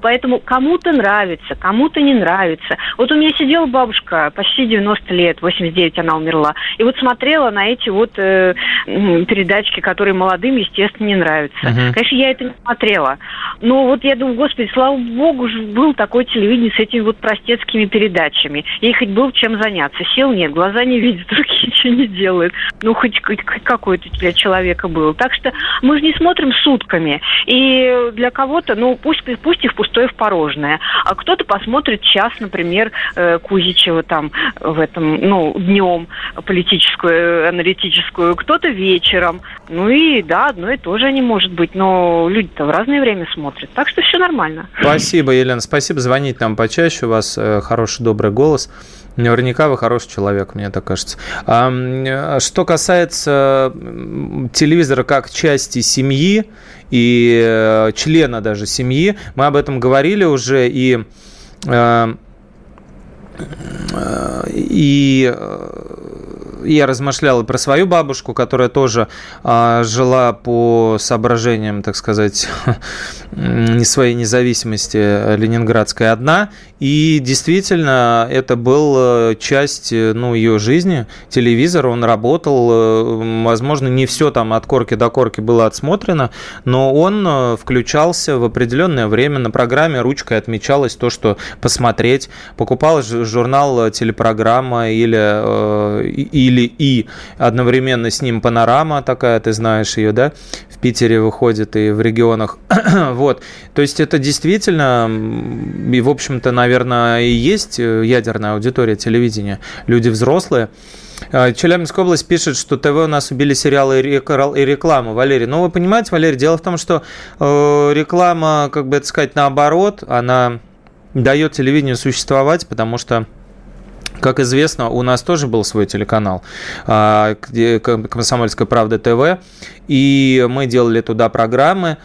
поэтому кому-то нравится, кому-то не нравится. Вот у меня сидела бабушка, почти 90 лет, 89 она умерла, и вот смотрела на эти вот э, передачки, которые молодым, естественно, не нравятся нравится. Uh-huh. Конечно, я это не смотрела. Но вот я думаю, господи, слава богу, был такое телевидение с этими вот простецкими передачами. И хоть был чем заняться. Сил нет, глаза не видят, (laughs) руки ничего не делают. Ну, хоть, хоть, какой-то для человека был. Так что мы же не смотрим сутками. И для кого-то, ну, пусть, пусть их пустое в порожное. А кто-то посмотрит час, например, э, Кузичева там в этом, ну, днем политическую, аналитическую, кто-то вечером. Ну и да, одно и то же они может быть, но люди-то в разное время смотрят. Так что все нормально. Спасибо, Елена, спасибо. Звонить нам почаще. У вас э, хороший, добрый голос. Наверняка вы хороший человек, мне так кажется. А, что касается телевизора как части семьи и э, члена даже семьи, мы об этом говорили уже и э, и я размышлял и про свою бабушку, которая тоже а, жила по соображениям, так сказать, (laughs) не своей независимости ленинградской одна. И действительно, это был э, часть ну, ее жизни. Телевизор, он работал. Э, возможно, не все там от корки до корки было отсмотрено, но он э, включался в определенное время. На программе ручкой отмечалось то, что посмотреть. Покупал журнал телепрограмма или, или и одновременно с ним панорама такая, ты знаешь ее, да? В Питере выходит и в регионах. (clears throat) вот. То есть это действительно, и в общем-то, наверное, и есть ядерная аудитория телевидения. Люди взрослые. А, Челябинская область пишет, что ТВ у нас убили сериалы и рекламу. Валерий, ну вы понимаете, Валерий, дело в том, что э, реклама, как бы это сказать, наоборот, она дает телевидению существовать, потому что как известно, у нас тоже был свой телеканал, а, «Комсомольская правда ТВ», и мы делали туда программы,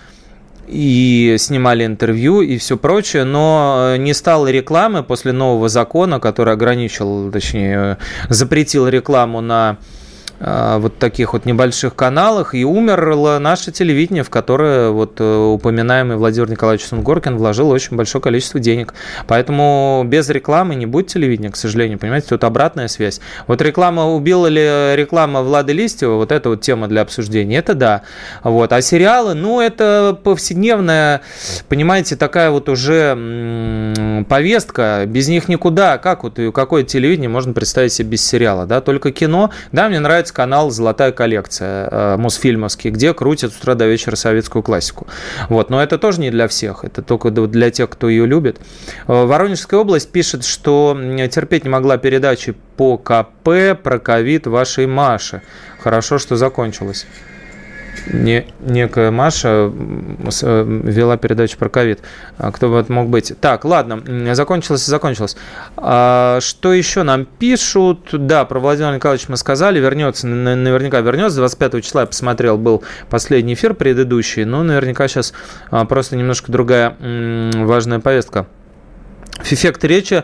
и снимали интервью и все прочее, но не стало рекламы после нового закона, который ограничил, точнее, запретил рекламу на вот таких вот небольших каналах, и умерло наше телевидение, в которое вот э, упоминаемый Владимир Николаевич Сунгоркин вложил очень большое количество денег. Поэтому без рекламы не будет телевидения, к сожалению, понимаете, тут обратная связь. Вот реклама, убила ли реклама Влада Листьева, вот это вот тема для обсуждения, это да. Вот. А сериалы, ну, это повседневная, понимаете, такая вот уже повестка, без них никуда. Как вот, какое телевидение можно представить себе без сериала, да, только кино. Да, мне нравится канал «Золотая коллекция» э, Мосфильмовский, где крутят с утра до вечера советскую классику. Вот. Но это тоже не для всех, это только для тех, кто ее любит. Э, Воронежская область пишет, что терпеть не могла передачи по КП про ковид вашей Маши. Хорошо, что закончилось не, некая Маша э, вела передачу про ковид. А кто бы это мог быть? Так, ладно, закончилось и закончилось. А, что еще нам пишут? Да, про Владимира Николаевича мы сказали, вернется, наверняка вернется. 25 числа я посмотрел, был последний эфир предыдущий, но наверняка сейчас а, просто немножко другая важная повестка. Эффект речи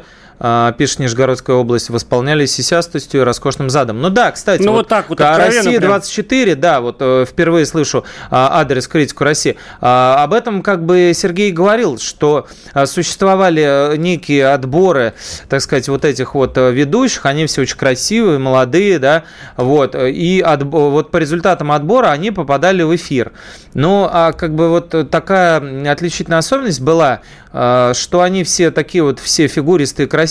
пишет Нижегородская область, восполнялись сисястостью и роскошным задом. Ну да, кстати, ну, вот, вот так вот, а Россия 24, да, вот э, впервые слышу а, адрес критику России. А, об этом как бы Сергей говорил, что существовали некие отборы, так сказать, вот этих вот ведущих, они все очень красивые, молодые, да, вот, и от, вот по результатам отбора они попадали в эфир. Ну, а как бы вот такая отличительная особенность была, а, что они все такие вот, все фигуристые, красивые,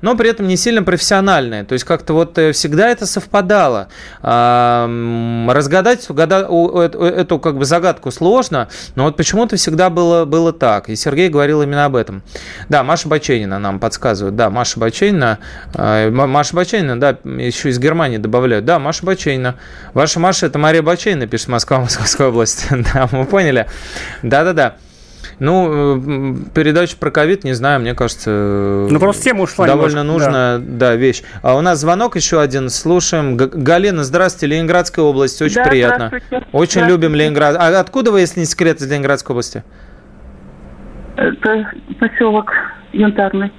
но при этом не сильно профессиональные. То есть как-то вот э, всегда это совпадало. Разгадать эту как бы загадку сложно, но вот почему-то всегда было, было так. И Сергей говорил именно об этом. Да, Маша Баченина нам подсказывает. Да, Маша Баченина. А, Маша Баченина, да, еще из Германии добавляют. Да, Маша Баченина. Ваша Маша – это Мария Баченина, пишет Москва, Московская область. (laughs) Да, мы поняли. Да-да-да. Ну, э, передача про ковид, не знаю, мне кажется... Ну, просто тема ушла Довольно немножко, нужная, да. да, вещь. А у нас звонок еще один, слушаем. Г- Галина, здравствуйте, Ленинградская область, очень да, приятно. Очень здравствуйте. любим Ленинград. А откуда вы, если не секрет, из Ленинградской области? Это поселок Янтарный.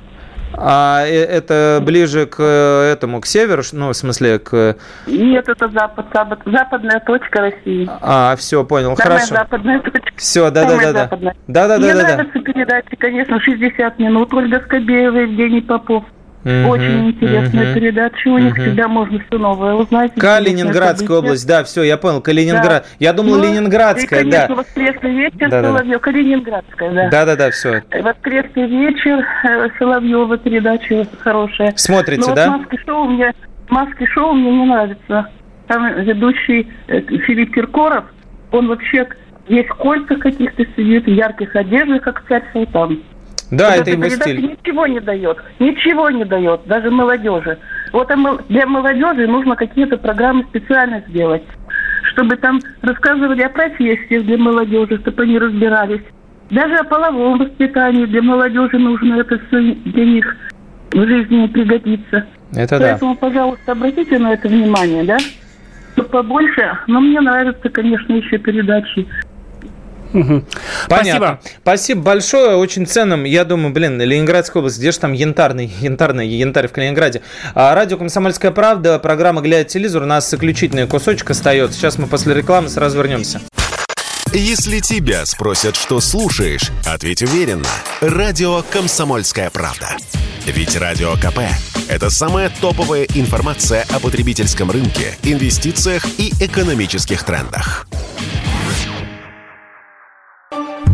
А э, это ближе к э, этому, к северу, ну, в смысле, к... Нет, это запад, запад западная точка России. А, все, понял, Самая хорошо. западная точка. Все, да-да-да. Да-да-да. Мне нравятся передачи, конечно, 60 минут, Ольга Скобеева, Евгений Попов. Mm-hmm, Очень интересная mm-hmm, передача. У них mm-hmm. всегда можно все новое узнать. Калининградская область, да, все, я понял, Калининград. Да. Я думал, ну, Ленинградская, и, конечно, да. воскресный вечер да, Соловьев, да. Калининградская, да. Да-да-да, все. Воскресный вечер э, Соловьева передача хорошая. Смотрите, Но да? Вот маски шоу мне, маски шоу мне не нравится. Там ведущий э, Филипп Киркоров, он вообще весь в кольцах каких-то сидит, в ярких одеждах, как царь Султан. Да, вот это его стиль. Ничего не дает, ничего не дает, даже молодежи. Вот для молодежи нужно какие-то программы специально сделать, чтобы там рассказывали о профессиях для молодежи, чтобы они разбирались. Даже о половом воспитании для молодежи нужно это все для них в жизни пригодится. Это Поэтому, да. пожалуйста, обратите на это внимание, да? Побольше, но мне нравятся, конечно, еще передачи Угу. Понятно. Спасибо. Спасибо большое, очень ценным. Я думаю, блин, Ленинградская область, где же там янтарный, янтарный, янтарь в Калининграде. А, радио «Комсомольская правда», программа «Глядя телевизор», у нас заключительный кусочек остается. Сейчас мы после рекламы сразу вернемся. Если тебя спросят, что слушаешь, ответь уверенно. Радио «Комсомольская правда». Ведь Радио КП – это самая топовая информация о потребительском рынке, инвестициях и экономических трендах. Телевизор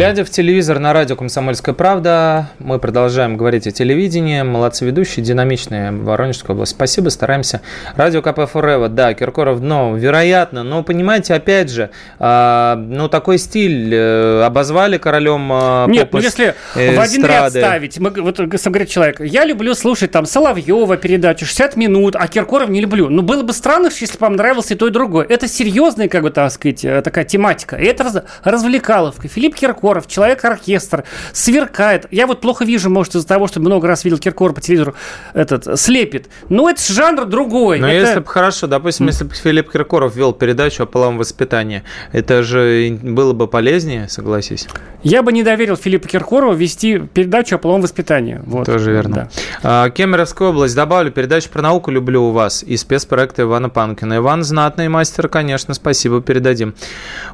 Глядя в телевизор на радио «Комсомольская правда», мы продолжаем говорить о телевидении. Молодцы ведущие, динамичные, Воронежская область. Спасибо, стараемся. Радио КП Форева, да, Киркоров дно, вероятно. Но, понимаете, опять же, э, ну, такой стиль э, обозвали королем э, Нет, ну, если э, в один ряд ставить, мы, вот сам говорит человек, я люблю слушать там Соловьева передачу 60 минут, а Киркоров не люблю. Ну, было бы странно, если бы вам нравился и то, и другое. Это серьезная, как бы, так сказать, э, такая тематика. И это раз, развлекаловка. Филипп Киркоров Киркоров, человек-оркестр, сверкает. Я вот плохо вижу, может, из-за того, что много раз видел Киркорова по телевизору, этот, слепит. Но это жанр другой. Но это... если бы хорошо, допустим, если бы Филипп Киркоров вел передачу о половом воспитании, это же было бы полезнее, согласись? Я бы не доверил Филиппу Киркорову вести передачу о половом воспитании. Вот. Тоже верно. Да. А, Кемеровская область. Добавлю, передачу про науку люблю у вас и спецпроекты Ивана Панкина. Иван знатный мастер, конечно, спасибо, передадим.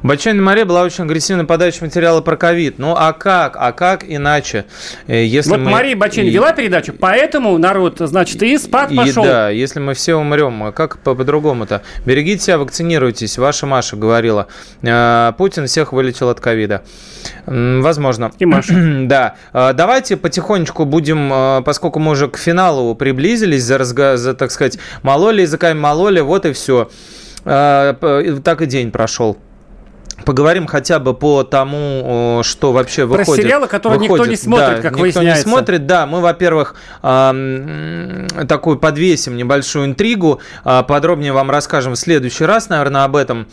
Бачанина Мария была очень агрессивной подачей материала про ковид. Ну, а как? А как иначе? Э, если вот мы... Мария Баченина и... вела передачу, поэтому народ, значит, и спад пошел. И, да, если мы все умрем, а как по-другому-то? Берегите себя, вакцинируйтесь. Ваша Маша говорила. Э, Путин всех вылечил от ковида. Возможно. И Маша. (clears throat) да. Э, давайте потихонечку будем, поскольку мы уже к финалу приблизились, за, за так сказать, мололи языками мололи, вот и все. Так и день прошел. Поговорим хотя бы по тому, что вообще выходит. Про сериалы, которые выходит, никто не смотрит, да, как никто выясняется. не смотрит, да. Мы, во-первых, такую подвесим небольшую интригу. Э, подробнее вам расскажем в следующий раз, наверное, об этом.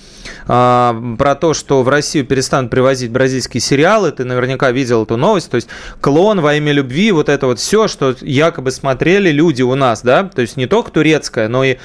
Э, про то, что в Россию перестанут привозить бразильские сериалы. Ты наверняка видел эту новость. То есть клон во имя любви, вот это вот все, что якобы смотрели люди у нас, да. То есть не только турецкая, но и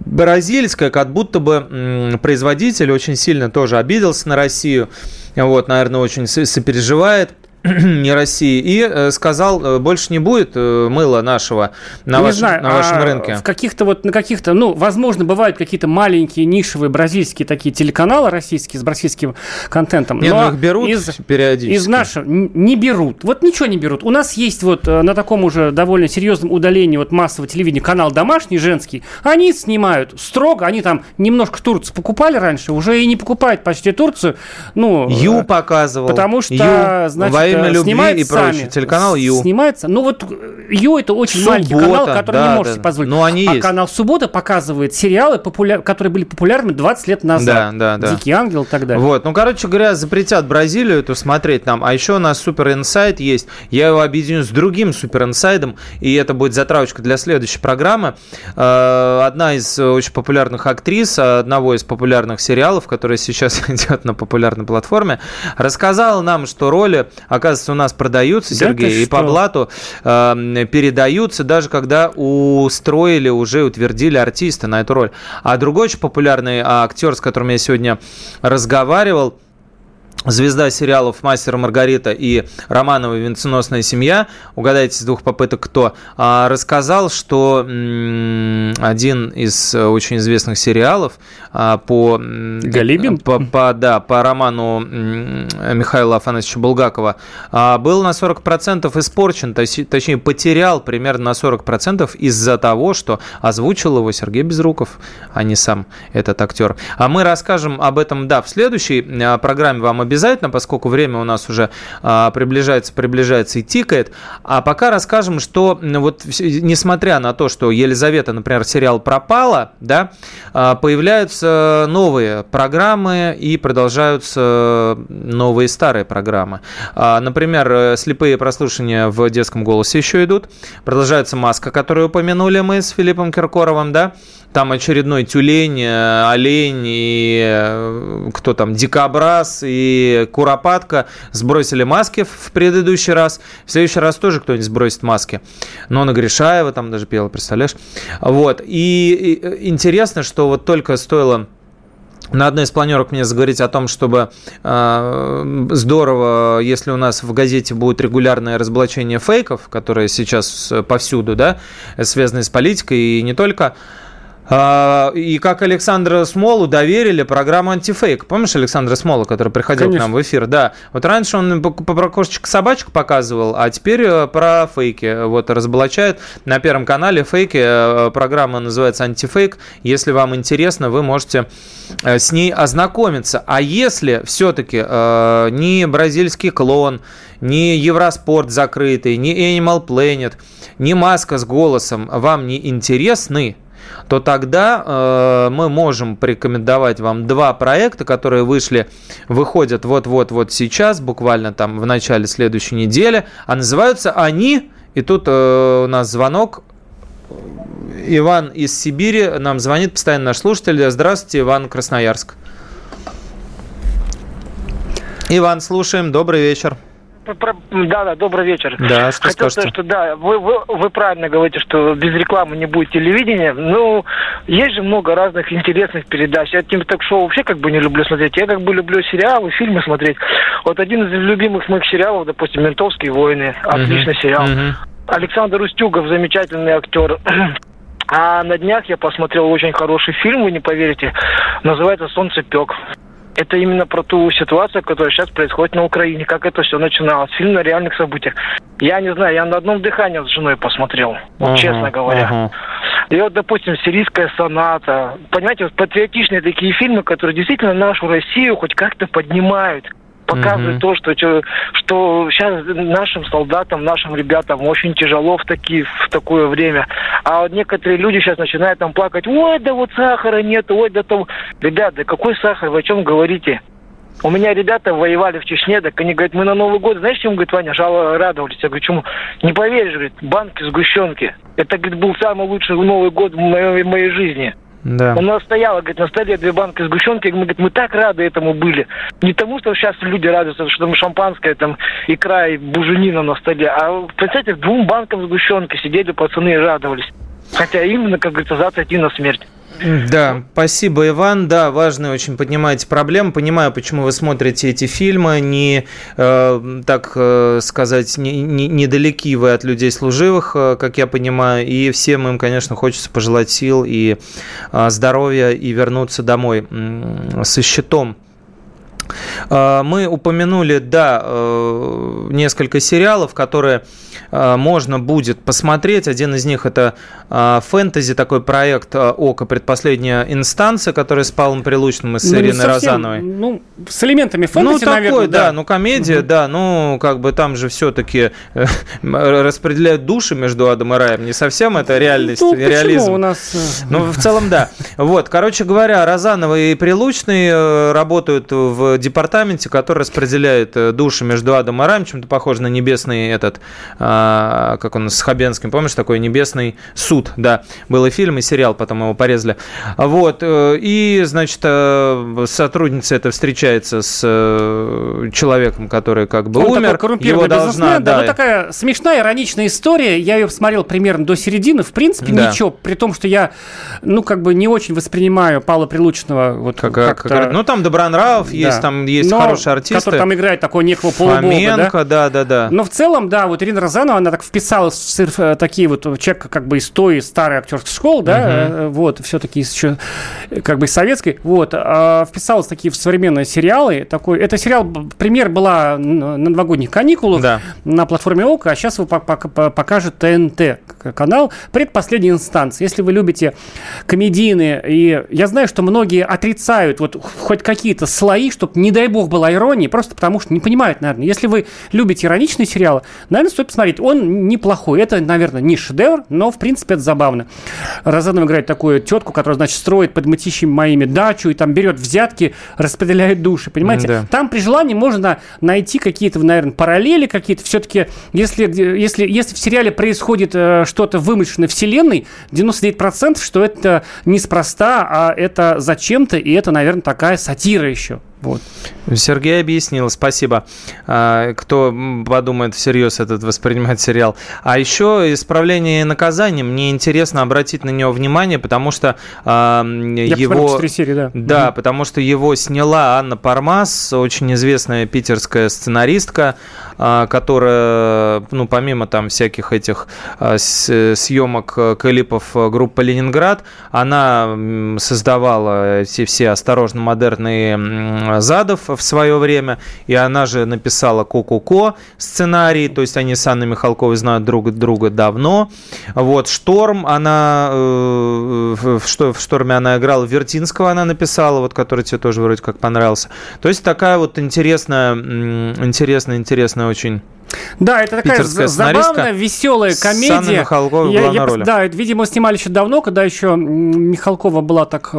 бразильская, как будто бы производитель очень сильно тоже обиделся на Россию, вот, наверное, очень сопереживает. (clears throat) не России, и э, сказал, э, больше не будет э, мыла нашего на, ваш, знаю, на вашем а рынке. В каких-то вот, на каких-то, ну, возможно, бывают какие-то маленькие нишевые бразильские такие телеканалы российские с бразильским контентом. Нет, но ну, их берут из, периодически. Из нашего не берут. Вот ничего не берут. У нас есть вот на таком уже довольно серьезном удалении вот массового телевидения канал домашний, женский. Они снимают строго, они там немножко Турцию покупали раньше, уже и не покупают почти Турцию. Ну, Ю показывал. Потому что, Ю. значит, время любви и прочее. Сами. Телеканал Ю. Снимается. Ну вот Ю это очень Суббота, маленький канал, который да, не можете да. позволить. Но они а есть. канал Суббота показывает сериалы, популяр... которые были популярны 20 лет назад. Да, да, да. Дикий ангел и так далее. Вот, ну короче говоря, запретят Бразилию эту смотреть нам. А еще у нас Супер Инсайд есть. Я его объединю с другим Супер Инсайдом, и это будет затравочка для следующей программы. Э, одна из очень популярных актрис одного из популярных сериалов, который сейчас (laughs) идет на популярной платформе, рассказала нам, что роли, оказывается, у нас продаются, да Сергей, и по блату э, передаются, даже когда устроили, уже утвердили артиста на эту роль. А другой очень популярный актер, с которым я сегодня разговаривал, звезда сериалов «Мастер Маргарита» и «Романова венценосная семья», угадайте с двух попыток кто, а, рассказал, что один из очень известных сериалов а, по... Галибин? По, по, да, по роману Михаила Афанасьевича Булгакова а, был на 40% испорчен, точнее потерял примерно на 40% из-за того, что озвучил его Сергей Безруков, а не сам этот актер. А мы расскажем об этом, да, в следующей программе вам обязательно обязательно, поскольку время у нас уже а, приближается, приближается и тикает. А пока расскажем, что вот несмотря на то, что Елизавета, например, сериал пропала, да, а, появляются новые программы и продолжаются новые старые программы. А, например, слепые прослушивания в детском голосе еще идут. Продолжается маска, которую упомянули мы с Филиппом Киркоровым, да там очередной тюлень, э, олень и э, кто там, дикобраз и куропатка сбросили маски в предыдущий раз. В следующий раз тоже кто-нибудь сбросит маски. Но на Гришаева там даже пела, представляешь? Вот. И, и интересно, что вот только стоило на одной из планерок мне заговорить о том, чтобы э, здорово, если у нас в газете будет регулярное разоблачение фейков, которые сейчас повсюду, да, связанные с политикой и не только. И как Александра Смолу доверили программу «Антифейк». Помнишь Александра Смола, который приходил Конечно. к нам в эфир? Да. Вот раньше он про кошечек собачку показывал, а теперь э, про фейки. Вот разоблачает на Первом канале фейки. Э, программа называется «Антифейк». Если вам интересно, вы можете э, с ней ознакомиться. А если все-таки э, не бразильский клон, не Евроспорт закрытый, не Animal Planet, не маска с голосом вам не интересны, то тогда э, мы можем порекомендовать вам два проекта, которые вышли, выходят вот-вот-вот сейчас, буквально там в начале следующей недели, а называются они, и тут э, у нас звонок, Иван из Сибири нам звонит, постоянно наш слушатель. Здравствуйте, Иван Красноярск. Иван, слушаем. Добрый вечер. Да, да, добрый вечер. Да, что Хотел сказать, что да, вы, вы, вы правильно говорите, что без рекламы не будет телевидения. Ну, есть же много разных интересных передач. Я тем так шоу вообще как бы не люблю смотреть. Я как бы люблю сериалы, фильмы смотреть. Вот один из любимых моих сериалов, допустим, «Ментовские войны». Отличный uh-huh. сериал. Uh-huh. Александр Устюгов, замечательный актер. А на днях я посмотрел очень хороший фильм, вы не поверите. Называется «Солнцепек» это именно про ту ситуацию, которая сейчас происходит на Украине, как это все начиналось. Фильм на реальных событиях. Я не знаю, я на одном дыхании с женой посмотрел, вот uh-huh, честно говоря. Uh-huh. И вот, допустим, «Сирийская соната». Понимаете, вот патриотичные такие фильмы, которые действительно нашу Россию хоть как-то поднимают показывает mm-hmm. то, что, что сейчас нашим солдатам, нашим ребятам очень тяжело в, такие, в такое время. А вот некоторые люди сейчас начинают там плакать, ой, да вот сахара нет, ой, да там... Ребят, да какой сахар, вы о чем говорите? У меня ребята воевали в Чечне, так они говорят, мы на Новый год, знаешь, чему, говорит, Ваня, жало радовались? Я говорю, чему? Не поверишь, говорит, банки сгущенки. Это, говорит, был самый лучший Новый год в моей, в моей жизни. Да. У нас стояло, говорит, на столе две банки сгущенки. Мы, говорит, мы так рады этому были. Не тому, что сейчас люди радуются, что там шампанское, там икра и буженина на столе. А, представьте, двум банкам сгущенки сидели пацаны и радовались. Хотя именно, как говорится, завтра идти на смерть. Да, спасибо, Иван. Да, важно очень поднимаете проблему. Понимаю, почему вы смотрите эти фильмы. Не, э, так э, сказать, не, не, недалеки вы от людей служивых, э, как я понимаю. И всем им, конечно, хочется пожелать сил и э, здоровья и вернуться домой э, со. Э, мы упомянули, да, э, несколько сериалов, которые можно будет посмотреть. Один из них это фэнтези, такой проект «Око. Предпоследняя инстанция», который с Павлом Прилучным и с Ну, Ириной совсем, Розановой. Ну, с элементами Ну, фэнтези, такой, наверное, да, ну, комедия, да, ну, как бы там же все-таки (laughs) распределяют души между адом и раем. Не совсем это реальность, Ну, реализм. у нас... э, Ну, в целом, да. Вот, короче говоря, Розанова и Прилучный э, работают в департаменте, который распределяет э, души между адом и раем, чем-то похоже на небесный этот, а, как он с Хабенским, помнишь, такой небесный суд, да. Был и фильм, и сериал, потом его порезали. Вот, э, и, значит, э, сотрудница это встречается с э, человеком, который как бы Он умер, коррумпированный его должна, да, да, ну такая смешная, ироничная история. Я ее посмотрел примерно до середины. В принципе, Да. ничего. При том, что я, ну, как бы не очень воспринимаю Павла Прилучного вот как, как- ну, там Добронравов Да. есть, там есть Но хорошие артисты. Который там играет такого некого полубога, да? Фоменко, да, да, да. Но в целом, да, вот Ирина Розанова, она так вписалась в э, такие вот человек как бы из той старой актерской школы, да, э, вот, все-таки еще э, как бы из советской, вот, а вписалась такие в современные сериалы. Такой, это сериал, премьер была на новогодних каникулах Да. на платформе ОКО, а сейчас его пок- пок- по- покажет ТНТ канал предпоследней инстанции. Если вы любите комедийные, и я знаю, что многие отрицают вот хоть какие-то слои, чтобы, не дай бог, была ирония, просто потому что не понимают, наверное. Если вы любите ироничные сериалы, наверное, стоит посмотреть. Он неплохой. Это, наверное, не шедевр, но, в принципе, это забавно. Розанова играет такую тетку, которая, значит, строит под мытищами моими дачу и там берет взятки, распределяет души, понимаете? Да. Там при желании можно найти какие-то, наверное, параллели какие-то. Все-таки, если, если, если в сериале происходит э, что-то в вымышленной вселенной, 99% что это неспроста, а это зачем-то, и это, наверное, такая сатира еще. Вот. Сергей объяснил, спасибо. А, Кто подумает всерьез этот воспринимать сериал. А еще исправление и наказание. Мне интересно обратить на него внимание, потому что посмотрел его... серии, да. Да, потому что его сняла Анна Пармас, очень известная питерская сценаристка, а, которая, ну, помимо там всяких этих съемок э, клипов э, группы «Ленинград», она создавала эти все «Осторожно, модерные» Задов в свое время, и она же написала «Ко-ко-ко» сценарий, то есть они с Анной Михалковой знают друг друга давно. Вот «Шторм», она э, в, в «Што- в «Шторме» она играла, Вертинского она написала, вот который тебе тоже вроде как понравился. То есть такая вот интересная, интересная, интересная очень Да, это такая забавная, веселая с Анной комедия. Михалковой Я- я роли. Да, это, видимо, снимали еще давно, когда еще Михалкова была так...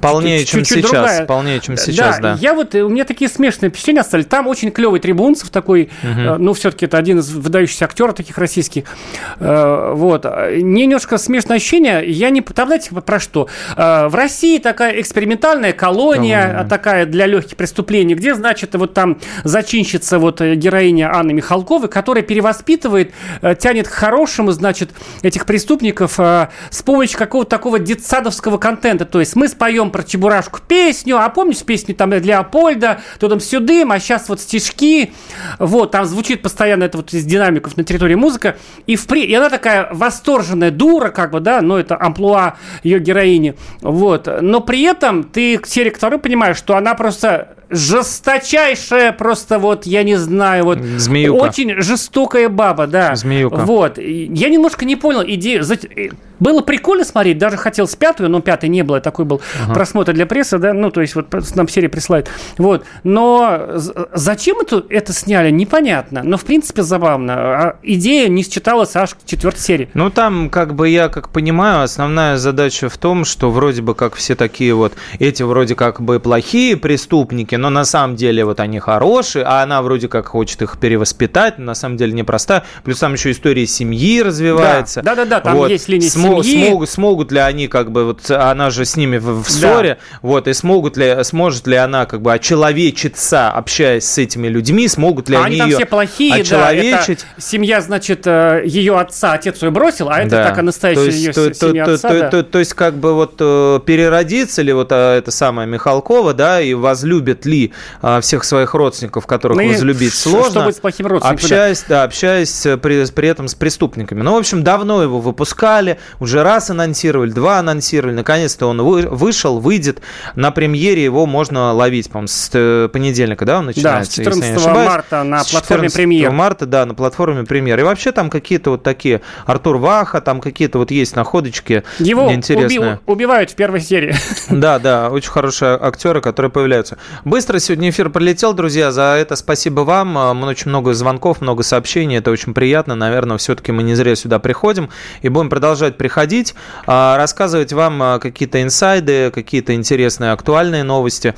Полнее, чуть- чем чуть-чуть сейчас, другая. полнее, чем сейчас, да. Я вот, э, у меня такие смешные впечатления остались. Там очень клевый Трибунцев такой, э, ну, все-таки это один из выдающихся актеров таких российских. Э, Вот. Мне немножко смешное ощущение. Я не... Там, знаете, про что? Э, В России такая экспериментальная колония, такая для легких преступлений, где, значит, вот там зачинщица вот героиня Анны Михалковой, которая перевоспитывает, э, тянет к хорошему, значит, этих преступников э, с помощью какого-то такого детсадовского контента. То есть мы споем про Чебурашку песню, а помнишь песню там для Апольда, то там сюдым, а сейчас вот стишки, вот, там звучит постоянно это вот из динамиков на территории музыка, и, в при... и она такая восторженная дура, как бы, да, но это амплуа ее героини, вот, но при этом ты к серии второй понимаешь, что она просто жесточайшая, просто вот, я не знаю, вот... Змеюка. Очень жестокая баба, да. Змеюка. Вот. Я немножко не понял идею. Э, Было прикольно смотреть, даже хотел с пятую, но пятой не было, такой был просмотр для прессы, да, ну, то есть вот нам серия присылает. Вот. Но зачем это, это сняли, непонятно. Но, в принципе, забавно. А идея не считалась аж к четвертой серии. Ну, там, как бы, я как понимаю, основная задача в том, что вроде бы как все такие вот, эти вроде как бы плохие преступники, но на самом деле вот они хорошие, а она вроде как хочет их перевоспитать, но на самом деле непростая. Плюс там еще история семьи развивается. Да, да, да, там вот. есть линия Смо- семьи. Смогут, смогут ли они как бы, вот она же с ними в, в ссоре, да. вот, и смогут ли, сможет ли она как бы очеловечиться, общаясь с этими людьми, смогут ли а они, они ее все плохие, очеловечить. Да, семья, значит, э, ее отца, отец ее бросил, а это да. так, а настоящая то есть, ее то, семья то, отца, то, да. то, то, то есть как бы вот э, переродится ли вот а, это самая Михалкова, да, и возлюбит ли а, всех своих родственников, которых ну, возлюбить сложно. Что будет с плохим родственником? Общаясь, да, общаясь э, при, при этом с преступниками. Ну, в общем, давно его выпускали, уже раз анонсировали, два анонсировали, наконец-то он вы, вышел, выйдет. На премьере его можно ловить, по-моему, с э, понедельника, да, он начинается? Да, с 14 марта на платформе премьер. марта, да, на платформе премьер. И вообще там какие-то вот такие, Артур Ваха, там какие-то вот есть находочки его интересные. Его убивают в первой серии. Да, да, очень хорошие актеры, которые появляются. Быстро сегодня эфир пролетел, друзья. За это спасибо вам. Очень много звонков, много сообщений. Это очень приятно. Наверное, все-таки мы не зря сюда приходим и будем продолжать приходить, а, рассказывать вам а, какие-то инсайды, какие-то интересные актуальные новости,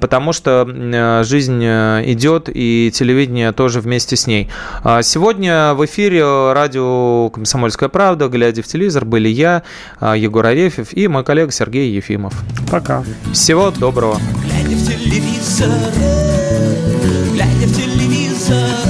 потому что жизнь э, идет и телевидение тоже вместе с ней. А, сегодня в эфире радио «Комсомольская правда», глядя в телевизор, были я, Егор Арефьев и мой коллега Сергей Ефимов. Пока. Всего доброго. Глядя в телевизор, глядя в телевизор,